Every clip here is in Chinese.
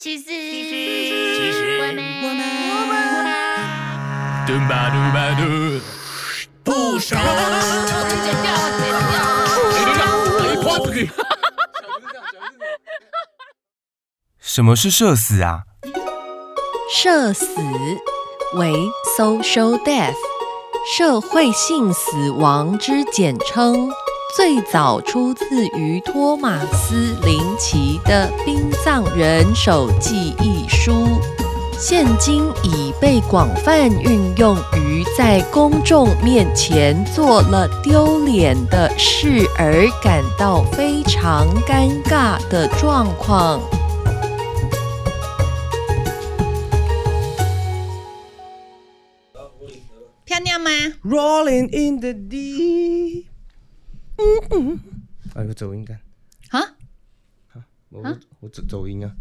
其实，其实我们，我们。我们，嘟吧嘟吧嘟，不傻。剪掉，剪掉。什么是社死啊？社死为 social death，社会性死亡之简称，最早出自于托马斯·林奇的《殡葬人手记》一书，现今已被广泛运用于在公众面前做了丢脸的事而感到非常尴尬的状况。漂亮吗？Rolling in the deep。嗯嗯，哎呦，走音感，啊？我我走走音啊，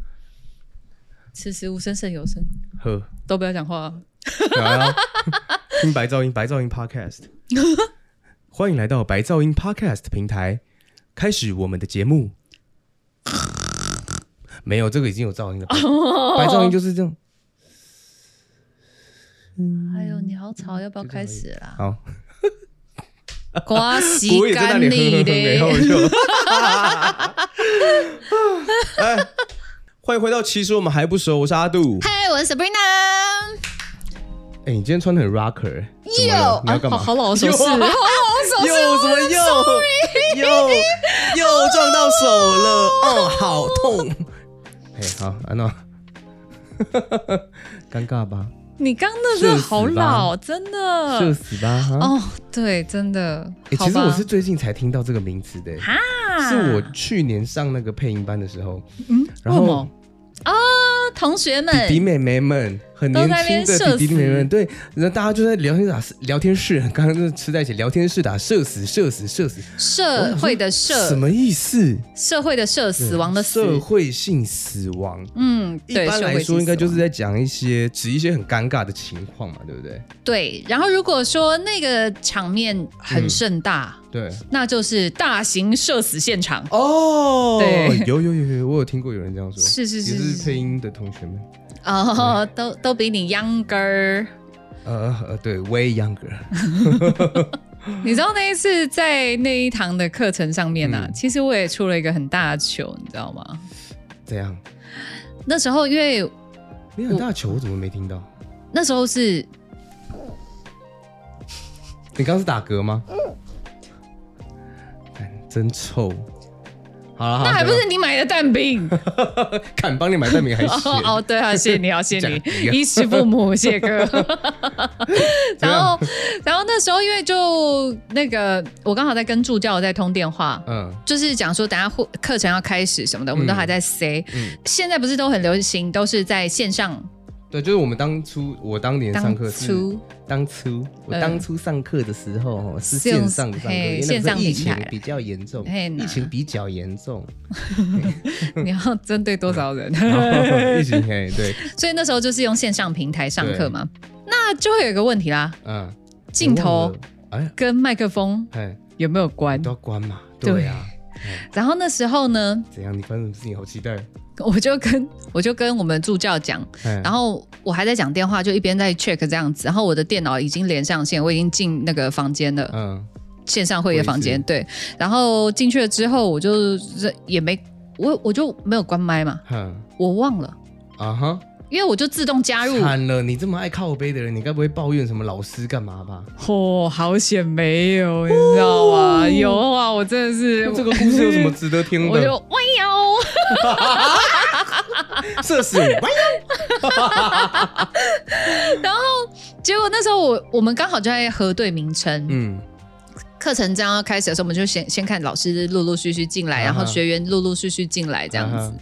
此时无声胜有声，呵，都不要讲话、啊，听白噪音，白噪音 Podcast，欢迎来到白噪音 Podcast 平台，开始我们的节目。没有，这个已经有噪音了，白白噪音就是这样。哎呦，你好吵，要不要开始啦？好，我也在那干你里哼哎，欢迎回到其实我们还不熟，我是阿杜。嗨，我是 Sabrina。哎、你今天穿的很 rocker，又好好老的手势，好老的手势。又怎么又又又撞到手了？哦，好痛！哎、好，安娜，尴尬吧？你刚那真的好老，真社的。死吧？哈、哦，对，真的。哎、其实我是最近才听到这个名词的、哈，是我去年上那个配音班的时候，嗯，然后啊，同学们，弟弟妹妹们，很年轻的弟弟妹妹，对，然后大家就在聊天打聊天室，刚刚就是吃在一起聊天室打社死社死社死，社会的社，什么意思？社会的社，死亡的死。社会性死亡。嗯，一，般来说，应该就是在讲一些指一些很尴尬的情况嘛，对不对？对。然后如果说那个场面很盛大，对。那就是大型社死现场。哦，对有有有有，我有听过有人这样说，是是是也是是配音的同学们，哦，都都比你 younger。呃呃，对，way younger，你知道那一次在那一堂的课程上面呢、啊，嗯其实我也出了一个很大的糗，你知道吗？这样，那时候因为你很大球，我怎么没听到？那时候是你刚刚是打嗝吗？干真臭。好了，那还不是你买的蛋饼？看帮你买蛋饼还 哦嫌哦，对啊，谢谢你，啊谢谢你。衣食父母，谢哥。然后，然后那时候因为就那个，我刚好在跟助教在通电话，嗯。就是讲说等下会课程要开始什么的，我们都还在 say。嗯，现在不是都很流行，都是在线上对，就是我们当初我当年上当课是初。当初我呃当初上课的时候哦是是线上上课，嘿因为那线上个时候疫情比较严重，嘿疫情比较严重，你要针对多少人？疫情嘿对，所以那时候就是用线上平台上课嘛，那就会有一个问题啦，嗯，镜头跟麦克风哎，有没有关？都？要关嘛，对对啊，然后那时候呢，怎样？你发生什么事情？好期待，我就跟我就跟我们助教讲，哎然后我还在讲电话，就一边在 check 这样子，然后我的电脑已经连上线，我已经进那个房间了，嗯线上会议的房间，对，然后进去了之后，我就是也没我我就没有关麦嘛，哼我忘了，啊哈，因为我就自动加入，惨了！你这么爱靠背的人，你该不会抱怨什么老师干嘛吧？哦，好险没有，你知道吗？有啊，我真的是这个故事有什么值得听我就的？哇 哟，社死，喂然后结果那时候我我们刚好就在核对名称，嗯。课程将要开始的时候，我们就先先看老师陆陆续续进来，然后学员陆陆续续进来这样子。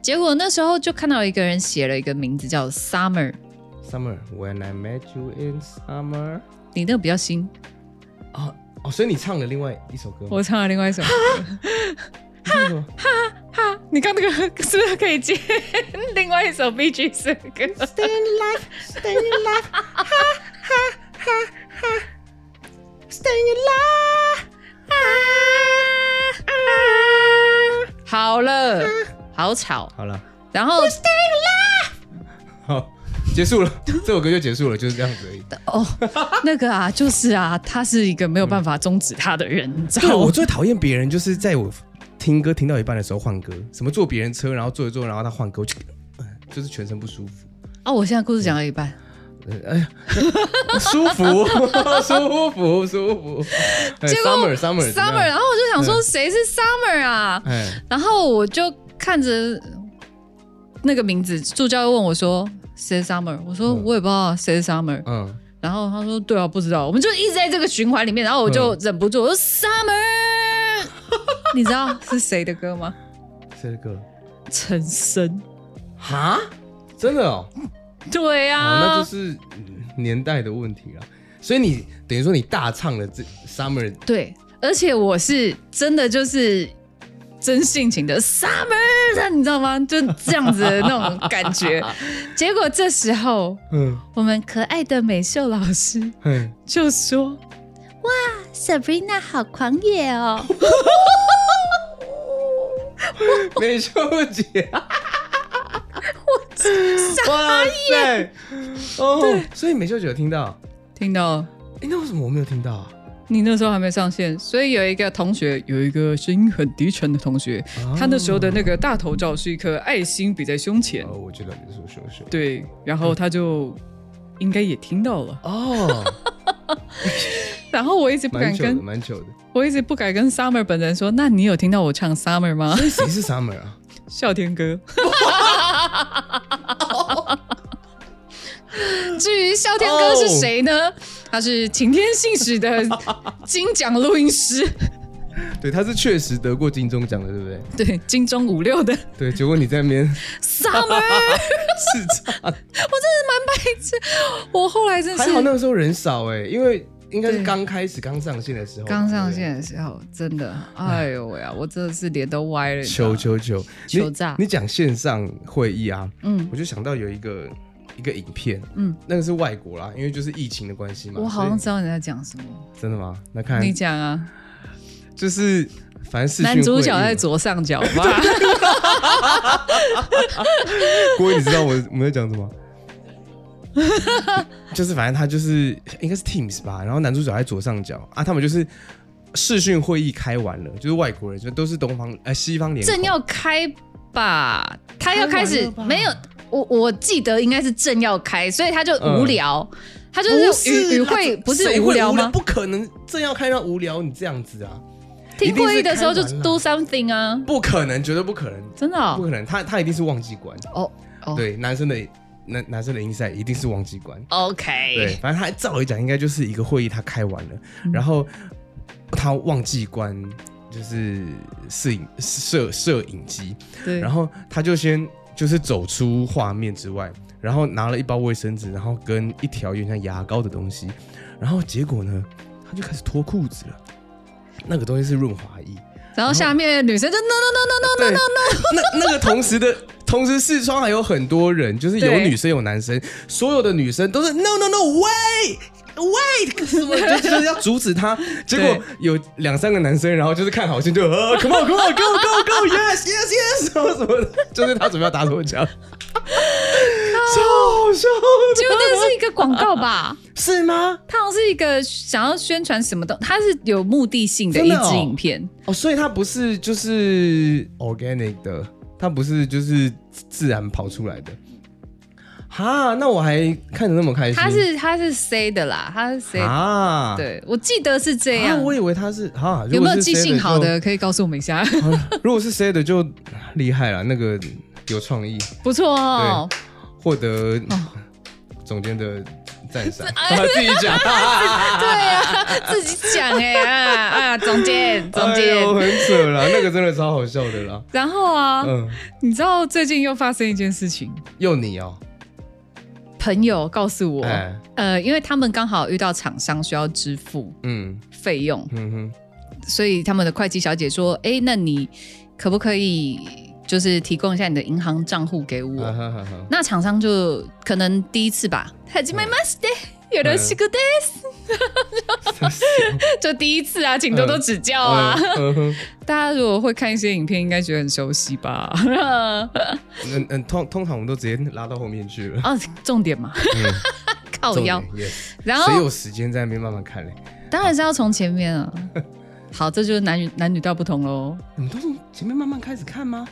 结果那时候就看到一个人写了一个名字叫 Summer，，Summer when I met you in summer。你那个比较新，哦哦，所以你唱了另外一首歌？我唱了另外一首 你看那个是不是可以接 另外一首 B G 的歌？Stay in life, stay in life, ha ha ha ha, stay in life. 好了，好吵。好了，然后 Stay alive，好，结束了，这首歌就结束了，就是这样子而已。哦，那个啊，就是啊，他是一个没有办法终止他的人，你知对？我最讨厌别人就是在我听歌听到一半的时候换歌，什么坐别人车，然后坐一坐，然后他换歌，我就呃就是全身不舒服。哦，我现在故事讲到一半，呃哎呀，舒服，舒服，舒服。哎结果 summer summer Summer，然后我就想说嗯。谁是 Summer 啊？哎，然后我就看着那个名字，助教又问我说谁是 Summer，我说嗯。我也不知道谁是 Summer，嗯，然后他说对啊，不知道，我们就一直在这个循环里面，然后我就嗯。忍不住我说 Summer，你知道是谁的歌吗？谁的歌？陈升，哈，真的哦，对呀，啊，那就是嗯年代的问题了。所以你等于说你大唱了这 summer，对，而且我是真的就是真性情的 summer，你知道吗？就这样子的那种感觉。结果这时候，嗯我们可爱的美秀老师嗯，就说：“哇，Sabrina 好狂野哦 美秀姐，哇塞，哦，所以美秀姐有听到，！”听到哎，那为什么我没有听到啊？你那时候还没上线，所以有一个同学，有一个声音很低沉的同学，他那时候的那个大头照是一颗爱心比在胸前，哦，我知道你说说说，对，然后他就应该也听到了，哦，然后我一直不敢蛮久的，跟蛮久的。我一直不敢跟 Summer 本人说，那你有听到我唱 Summer 吗？所以谁是 summer 啊？笑天哥。至于笑天哥是谁呢？他是晴天信使的金奖录音师，对，他是确实得过金钟奖的，对不对？对，金钟五六的对，结果你在那边 Summer，试唱，我后来真的还好那个时候人少哎，因为应该是对。刚开始刚上线的时候，刚上对线的时候，真的，哎呦喂啊，我真的是脸都歪了，求求求，求炸。你讲线上会议啊，嗯。我就想到有一个一个影片，嗯，那个是外国啦，因为就是疫情的关系嘛。我好像知道你在讲什么，真的吗？那看你讲啊，就是反正视讯男主角在左上角吧？郭，你知道我我们在讲什么？就是反正他就是应该是 Teams 吧，然后男主角在左上角啊，他们就是视讯会议开完了，就是外国人，就都是东方呃西方脸孔，正要开吧，他要开始没有？我我记得应该是正要开，所以他就无聊，他就是语语会不是无聊吗？不可能正要开到无聊，你这样子啊，听会议的时候就 do something 啊，不可能，绝对不可能，真的哦？不可能，他他一定是忘记关，哦哦。对，男生的男男生的音赛一定是忘记关，，OK，对反正他照理讲应该就是一个会议他开完了，嗯。然后他忘记关就是摄影摄摄影机，对，然后他就先就是走出画面之外，然后拿了一包卫生纸，然后跟一条有点像牙膏的东西，然后结果呢，他就开始脱裤子了。那个东西是润滑液，然后下面女生就 no no no no no no no，，那那个同时的，同时四川还有很多人，就是有女生有男生，所有的女生都是 no no no wait wait 什么，就就是要阻止他。结果有两三个男生，然后就是看好戏就呃 come on come on go go go yes yes yes 什么什么的，就是他准备要打手枪，超好笑结果那是一个广告吧？是吗？它好像是一个想要宣传什么的，它是有目的性的一支影片。哦，所以它不是就是 organic 的，它不是就是自然跑出来的。哈，那我还看得那么开心。它是它是 C 的啦，它是 C 的。啊，对，我记得是这啊，样。我以为他是哈，有没有记性好的？可以告诉我们一下？啊 如果是 C 的就厉害了，那个有创意，不错哦。获得哦总监的赞赏。哎自己讲，对呀、自己讲哎啊啊，总监总哎监。呦很扯啦，那个真的超好笑的啦。然后啊，嗯，你知道最近又发生一件事情，又你哦，朋友告诉我，哎，呃，因为他们刚好遇到厂商需要支付嗯。费用，嗯哼，所以他们的会计小姐说：“哎，那你可不可以就是提供一下你的银行账户给我？”啊哈哈哈那厂商就可能第一次吧，始めまして、よろしくです。 就第一次啊，请多多指教啊！嗯哼大家如果会看一些影片，应该觉得很熟悉吧？嗯嗯，通通常我们都直接拉到后面去了。啊，重点嘛，靠重腰点。，yes 然后谁有时间在那边慢慢看嘞？当然是要从前面啊。好，这就是男女男女大不同喽。你们都从前面慢慢开始看吗？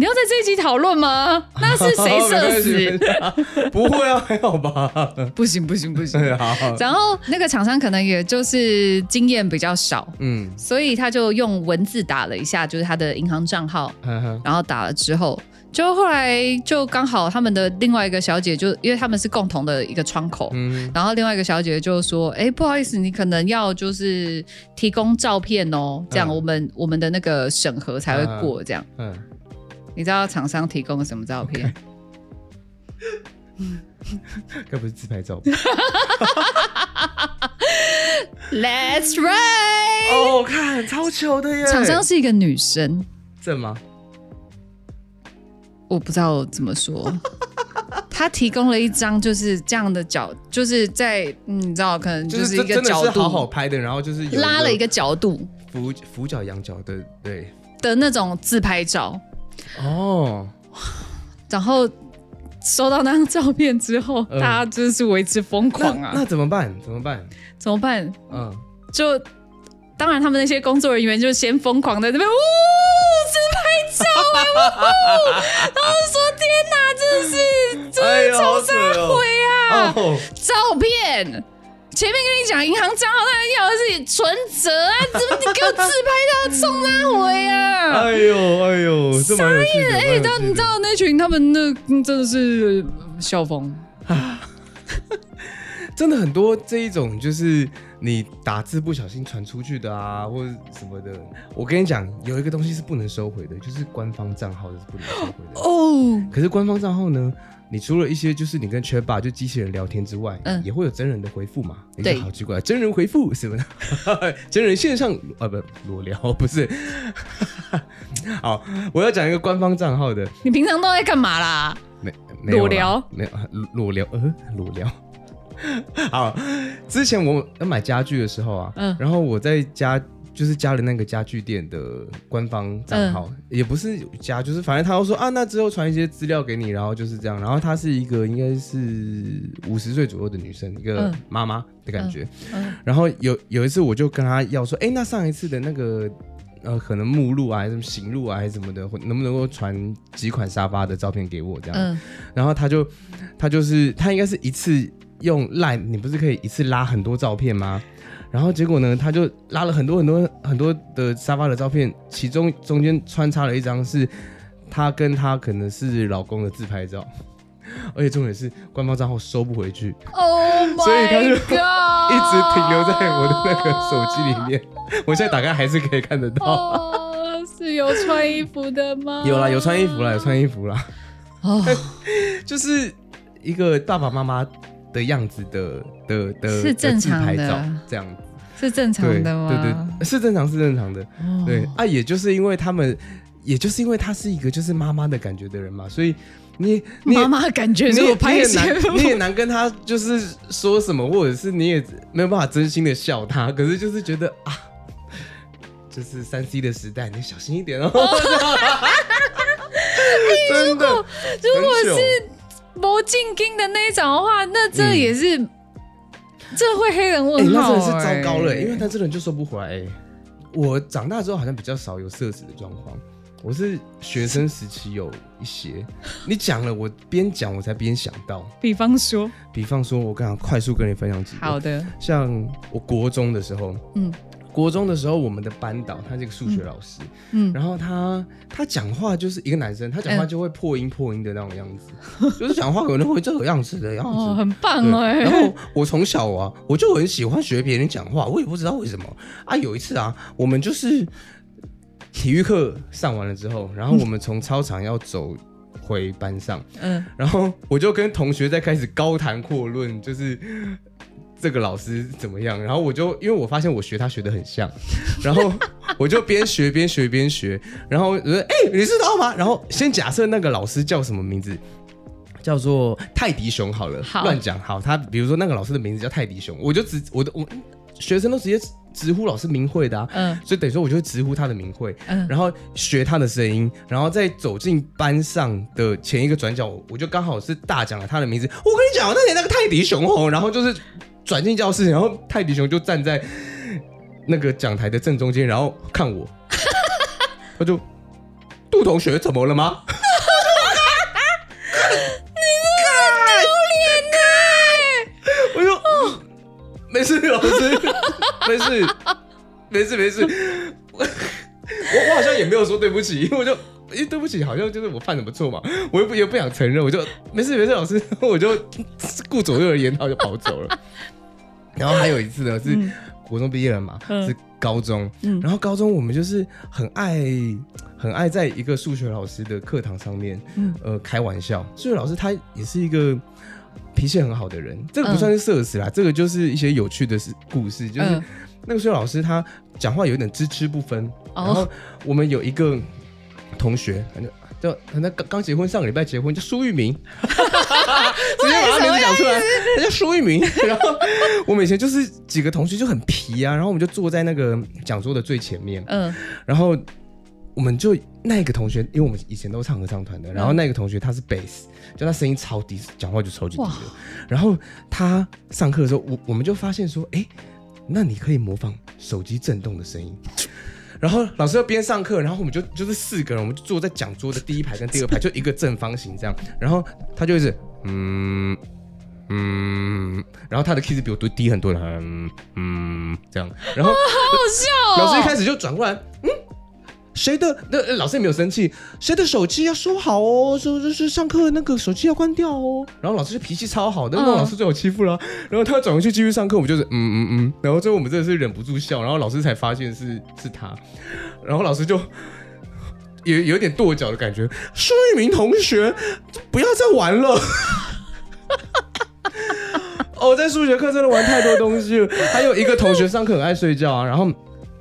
你要在这一集讨论吗？那是谁社死？不会啊，还好吧。不行不行不行。好 好，然后那个厂商可能也就是经验比较少，嗯，所以他就用文字打了一下，就是他的银行账号，然后打了之后，就后来就刚好他们的另外一个小姐就因为他们是共同的一个窗口。嗯，然后另外一个小姐就说：“哎，不好意思，你可能要就是提供照片哦，这样嗯我们、我们的那个审核才会过。这样，嗯，你知道厂商提供了什么照片？该不是自拍照？Let's right，、哦，看超球的耶！厂商是一个女生，正吗？我不知道怎么说。她提供了一张就是这样的角，就是在嗯，你知道，可能就是是一个角度好好拍的，然后就是拉了一个角度俯俯角仰角的，对。的那种自拍照，哦，然后收到那张照片之后，嗯大家真是为之疯狂啊！那那怎么办？怎么办？怎么办？嗯，就当然，他们那些工作人员就先疯狂的那边呜自拍照哎、呜，然后就说天哪，真的是真哎呦，的超好扯哦会啊！哦，照片。前面跟你讲银行账号，当然要的是存折啊！怎么你给我自拍到冲他回啊？哎呦哎呦，这蛮有趣的。哎、但你知道那群他们那嗯真的是笑疯，真的很多这一种，就是你打字不小心传出去的啊，或者什么的。我跟你讲，有一个东西是不能收回的，就是官方账号是不能收回的。哦，可是官方账号呢，你除了一些就是你跟 Chatbot 就机器人聊天之外，嗯也会有真人的回复嘛？你对就好奇怪，真人回复什么的，真人线上啊不裸聊不是。好，我要讲一个官方账号的，你平常都在干嘛啦？没裸聊没有裸聊呃裸聊。好，之前我要买家具的时候啊，嗯然后我在家就是加了那个家具店的官方账号，嗯也不是加，就是反正他又说啊，那之后传一些资料给你，然后就是这样。然后她是一个应该是五十岁左右的女生，一个嗯妈妈的感觉。嗯然后有有一次我就跟她要说，哎，那上一次的那个。呃，可能目录啊，还是什么行路啊，还是什么的，或能不能够传几款沙发的照片给我这样？嗯然后他就他就是他应该是一次用 Line，你不是可以一次拉很多照片吗？然后结果呢，他就拉了很多很多很多的沙发的照片，其中中间穿插了一张是他跟他可能是老公的自拍照，而且重点是官方账号收不回去，，Oh 所以他就一直停留在我的那个手机里面。我现在打开还是可以看得到，哦，是有穿衣服的吗？有啦，有穿衣服啦，有穿衣服啦。哦，就是一个爸爸妈妈的样子的的的是正常的自拍照这样子，是正常的吗？对对，是正常是正常的，哦对啊，也就是因为他们，也就是因为他是一个就是妈妈的感觉的人嘛，所以你你也妈妈感觉你也难 你也难跟他就是说什么，或者是你也没有办法真心的笑他，可是就是觉得啊。就是三 C 的时代，你小心一点哦。真的，如果是魔镜金的那一种的话，那这也是、这会黑人哎、问号、那真的是哎糟糕了、因为他这人就收不回来、哎我长大之后好像比较少有色子的状况，我是学生时期有一些。你讲了，我边讲我才边想到，比方说，比方说，我刚刚快速跟你分享几个，好的，像我国中的时候，嗯国中的时候，我们的班导他是一个数学老师，嗯，然后他他讲话就是一个男生，他讲话嗯就会破音破音的那种样子，就是讲话可能会这个样子的样子。哦，很棒对哎、然后我从小啊，我就很喜欢学别人讲话，我也不知道为什么啊。有一次啊，我们就是体育课上完了之后，然后我们从操场要走回班上，嗯然后我就跟同学在开始高谈阔论，就是。这个老师怎么样？然后我就因为我发现我学他学的很像，然后我就边学边学边学，然后我说：“哎、你知道吗？”然后先假设那个老师叫什么名字，叫做泰迪熊好了，好乱讲好。他比如说那个老师的名字叫泰迪熊，我就直我的我学生都直接直呼老师名讳的啊，嗯所以等于说我就会直呼他的名讳，嗯然后学他的声音，然后再走进班上的前一个转角，我我就刚好是大讲了他的名字。我跟你讲，那年那个泰迪熊哦，然后就是转进教室，然后泰迪熊就站在那个讲台的正中间，然后看我，他就杜同学怎么了吗？我就没事，老师，没事，没事，没事。我我好像也没有说对不起，因为我就因为对不起，好像就是我犯什么错嘛，我又不也不想承认，我就没事没事，老师，我就顾左右而言他，就跑走了。然后还有一次呢，是国中毕业了嘛，嗯。是高中，嗯。然后高中我们就是很爱很爱在一个数学老师的课堂上面，嗯。呃，开玩笑。数学老师他也是一个脾气很好的人，这个不嗯。算是社死啦，这个就是一些有趣的事故事，就是嗯。那个数学老师他讲话有点支支不分，哦。然后我们有一个同学，反正叫他刚刚结婚，上个礼拜结婚，叫苏玉明，直接把他名字讲出来，他叫苏玉明。然后我们以前就是几个同学就很皮啊，然后我们就坐在那个讲桌的最前面，嗯。然后我们就那个同学，因为我们以前都唱合唱团的，然后那个同学他是贝斯，就他声音超低，讲话就超级低的。然后他上课的时候，我我们就发现说，哎，那你可以模仿手机震动的声音。然后老师要边上课，然后我们就就是四个人，我们就坐在讲桌的第一排跟第二排，就一个正方形这样。然后他就一直嗯嗯，然后他的 key 是比我低很多的，嗯嗯这样。然后 好笑哦，老师一开始就转过来，嗯，谁的？那呃老师也没有生气，谁的手机要收好哦，说就是上课那个手机要关掉哦。然后老师就脾气超好，的那种老师最好欺负了。然后他转回去继续上课，我们就是嗯嗯嗯，然后最后我们真的是忍不住笑，然后老师才发现是是他，然后老师就。有有点跺脚的感觉，苏一鸣同学，不要再玩了。哦，在数学课真的玩太多东西了。还有一个同学上课很爱睡觉啊，然后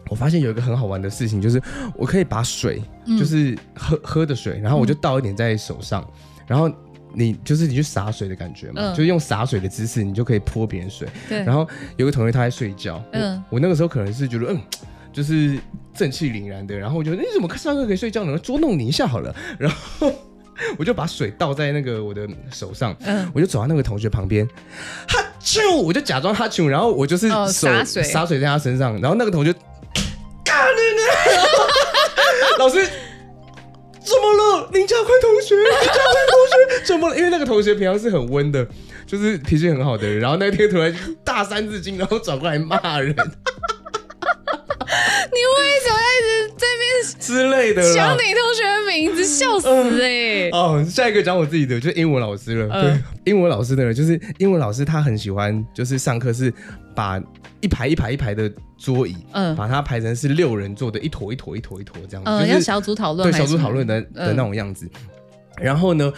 我发现有一个很好玩的事情，就是我可以把水，就是喝、喝的水，然后我就倒一点在手上，然后你就是你去洒水的感觉嘛，嗯。就是用洒水的姿势，你就可以泼别人水。对，然后有个同学他在睡觉，嗯嗯，我那个时候可能是觉得嗯。就是正气凛然的，然后我就你怎么上课可以睡觉呢？捉弄你一下好了，然后 我就把水倒在那个我的手上，嗯。我就走到那个同学旁边，哈啾，我就假装哈啾，然后我就是洒水。洒水在他身上，然后那个同学，干你呢！老师怎么了？林家宽同学，林家宽同学怎么了？因为那个同学平常是很温的，就是脾气很好的人，然后那天突然大三字经，然后转过来骂人类的。讲你同学的名字，笑死哎、哦，下一个讲我自己的，就是英文老师了。嗯对，英文老师的人，就是英文老师他很喜欢，就是上课是把一排一排一排的桌椅，嗯把它排成是六人坐的，一坨一坨一坨一坨这样子，嗯，就是要小组讨论对小组讨论的的嗯那种样子。然后呢，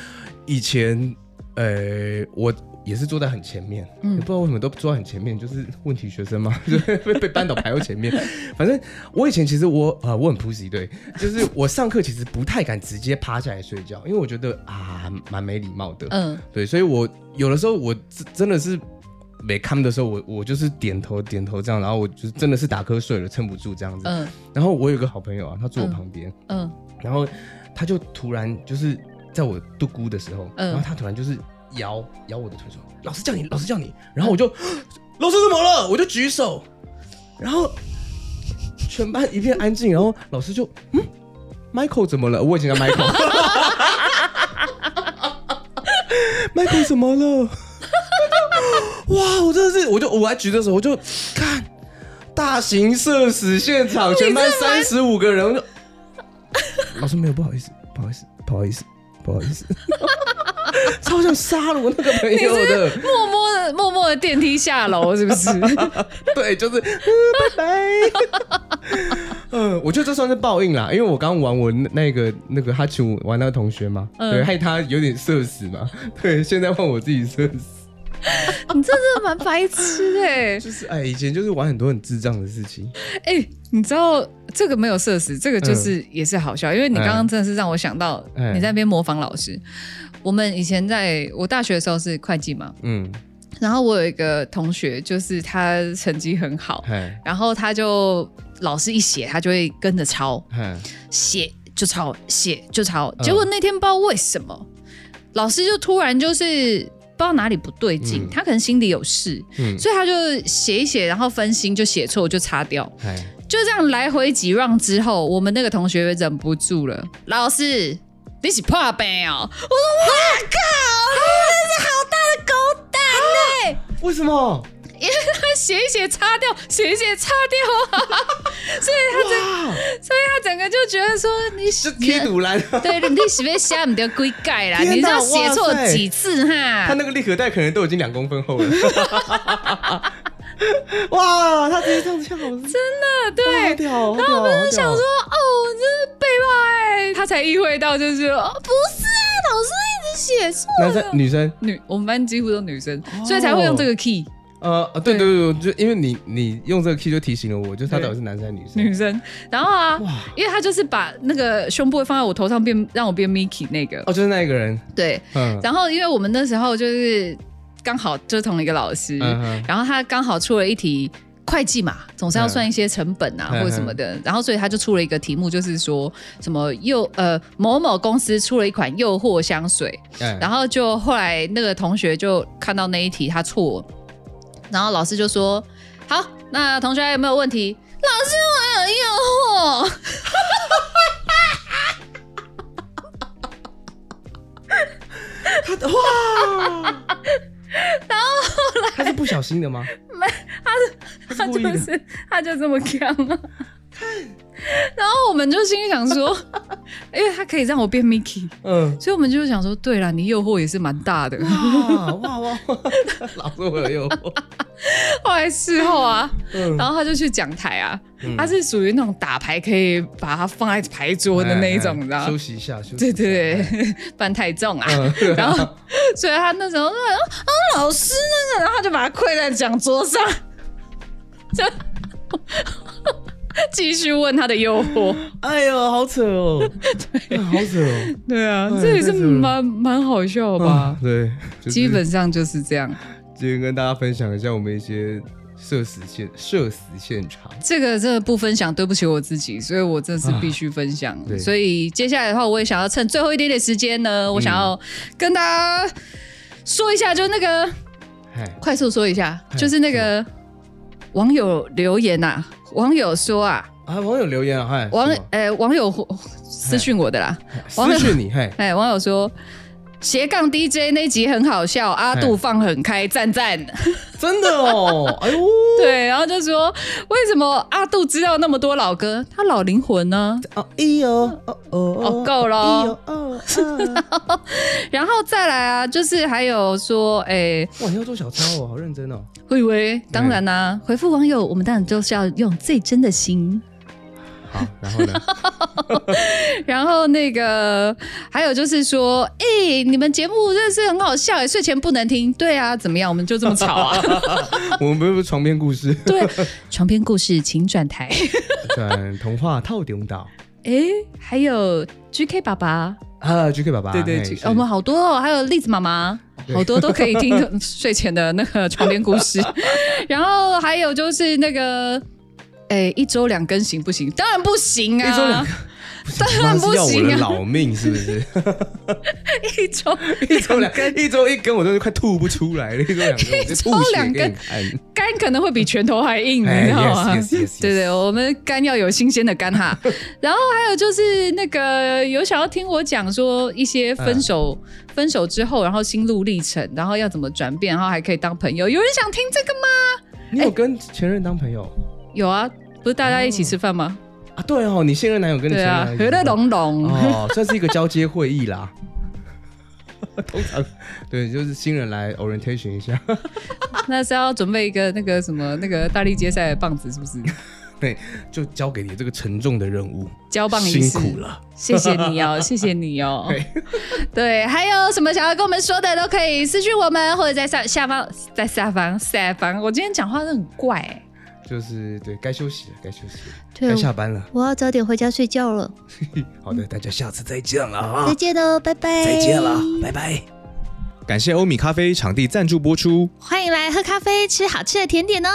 以前呃，我也是坐在很前面，嗯。不知道为什么都坐在很前面，就是问题学生嘛，就被被班导排到前面。反正我以前其实我啊、呃我很 pussy，对，就是我上课其实不太敢直接趴下来睡觉，因为我觉得啊蛮没礼貌的，嗯。对，所以我有的时候我真真的是。没看的时候，我我就是点头点头这样，然后我就是真的是打瞌睡了，撑不住这样子。嗯。然后我有个好朋友啊，他坐我嗯旁边，嗯。然后他就突然就是在我嘟咕的时候，嗯。然后他突然就是摇摇我的腿说：“老师叫你，老师叫你。”然后我就老师怎么了？我就举手，然后全班一片安静，然后老师就嗯，Michael 怎么了？我已经叫 Michael。Michael 怎么了？哇！我真的是，我就我还举着手，我就看大型社死现场，全班三十五个人，我就老师没有，不好意思，不好意思，不好意思，不好意思，超想杀了我那个朋友的。默默的默默的电梯下楼，是不是？对，就是、呃、拜拜。嗯，我觉得这算是报应啦，因为我刚玩我那那个那个哈奇玩那个同学嘛，嗯对，害他有点社死嘛。对，现在换我自己社死。你真的蛮白痴哎、就是哎，以前就是玩很多很智障的事情。哎、你知道这个没有社死，这个就是也是好笑，因为你刚刚真的是让我想到嗯你在那边模仿老师。我们以前在我大学的时候是会计嘛，嗯，然后我有一个同学，就是他成绩很好，然后他就老师一写，他就会跟着抄，写就抄，写就抄。嗯。结果那天不知道为什么，老师就突然就是不知道哪里不对劲，嗯。他可能心里有事，嗯，所以他就写一写，然后分心就写错就擦掉。嗨，就这样来回几 round 之后，我们那个同学忍不住了，老师，你是怕病哦！我说哇靠，真是好大的狗胆呢、为什么？他写一写擦掉，写一写擦掉。啊，所以他整，所以他整个就觉得说你是踢堵拦，对，你是不是写唔掉规改啦？你知道写错几次哈。他？那个立可带可能都已经两公分厚了。哇，他直接这样跳，真的对。好屌，好屌，好屌想说哦，真是被骂哎，他才意会到就是哦，不是啊，老师一直写错男生女生，女，我们班几乎都女生，所以才会用这个 key 呃，呃对对对，就因为你你用这个 key 就提醒了我，就是他到底是男生还是女生？女生。然后啊，因为他就是把那个胸部放在我头上变让我变 Mickey 那个，哦，就是那一个人，对。嗯然后因为我们那时候就是刚好就是同一个老师，嗯然后他刚好出了一题。会计嘛，总是要算一些成本啊，嗯或者什么的。然后，所以他就出了一个题目，就是说什么诱呃某某公司出了一款诱惑香水，哎然后就后来那个同学就看到那一题他错，然后老师就说：“好，那同学还有没有问题？”老师，我有诱惑。哇，然后他是不小心的吗？没，他是他。就是他就这么强啊。然后我们就心里想说，因为他可以让我变 Mickey，嗯，所以我们就想说，对了，你诱惑也是蛮大的。哇哇哇！老师我有诱惑，后来事后啊，嗯然后他就去讲台啊，嗯他是属于那种打牌可以把它放在牌桌的那一种，哎你知道休？息一下，休息一下。对对对，不然太重啊。然后，所以他那时候说啊，老师那个，然后他就把他跪在讲桌上，就 继续问他的诱惑。哎呦，好扯哦，对好扯哦，对啊，哎这也是蛮蛮好笑吧啊？对，基本上就是这样。今天跟大家分享一下我们一些社死现社死现场。这个这个不分享，对不起我自己，所以我这是必须分享。对所以接下来的话，我也想要趁最后一点点时间呢，我想要跟大家说一下，就那个，快速说一下，哎就是那个网友留言呐、网友说啊，啊，网友留言啊，嗨，网呃网友私讯我的啦，私讯你，嗨，哎，网友说。斜杠 DJ 那集很好笑，阿杜哎放很开，赞赞。真的哦，哎呦，对，然后就说为什么阿杜知道那么多老歌？他老灵魂呢？哦，哎呦，哦哦哦够了哦，啊 然后再来啊，就是还有说，哎，哇，你要做小抄哦，好认真哦。慧以当然啦、回复网友，我们当然就是要用最真的心。好，然后呢？然后那个还有就是说，哎、你们节目真的是很好笑哎，睡前不能听。对啊，怎么样？我们就这么吵啊？我们不是床边故事，对，床边故事请转台。转童话套顶岛哎，还有 GK 爸爸，啊，GK 爸爸，对对嘿 G，是我们好多哦，还有栗子妈妈。好多都可以听睡前的那个床边故事，然后还有就是那个，哎，一周两更行不行？当然不行啊！一周两个，当然不行啊要我的老命是不是？一周一周两一周一根，我都快吐不出来了。一周两根，我就吐血给你看。肝可能会比拳头还硬，哎你知道吗对对，我们肝要有新鲜的肝哈。然后还有就是那个有想要听我讲说一些分手、嗯分手之后，然后心路历程，然后要怎么转变，然后还可以当朋友。有人想听这个吗？你有跟前任当朋友有啊，不是大家一起吃饭吗？啊？对哦，你现任男友跟你对啊前任男，友和乐融融。哦，算是一个交接会议啦。通常对，就是新人来 orientation 一下，那是要准备一个那个什么那个大力接赛的棒子，是不是？对，就交给你这个沉重的任务，交棒仪式辛苦了。谢谢你哦，谢谢你哦。对对，还有什么想要跟我们说的，都可以私讯我们，或者在下下方，在下方下方。我今天讲话都很怪、欸，就是对该休息了，该休息了，对该下班了。我要早点回家睡觉了。好的，大家下次再见了啊再！见喽，拜拜。再见了，拜拜。感谢欧米咖啡场地赞助播出。欢迎来喝咖啡，吃好吃的甜点哦。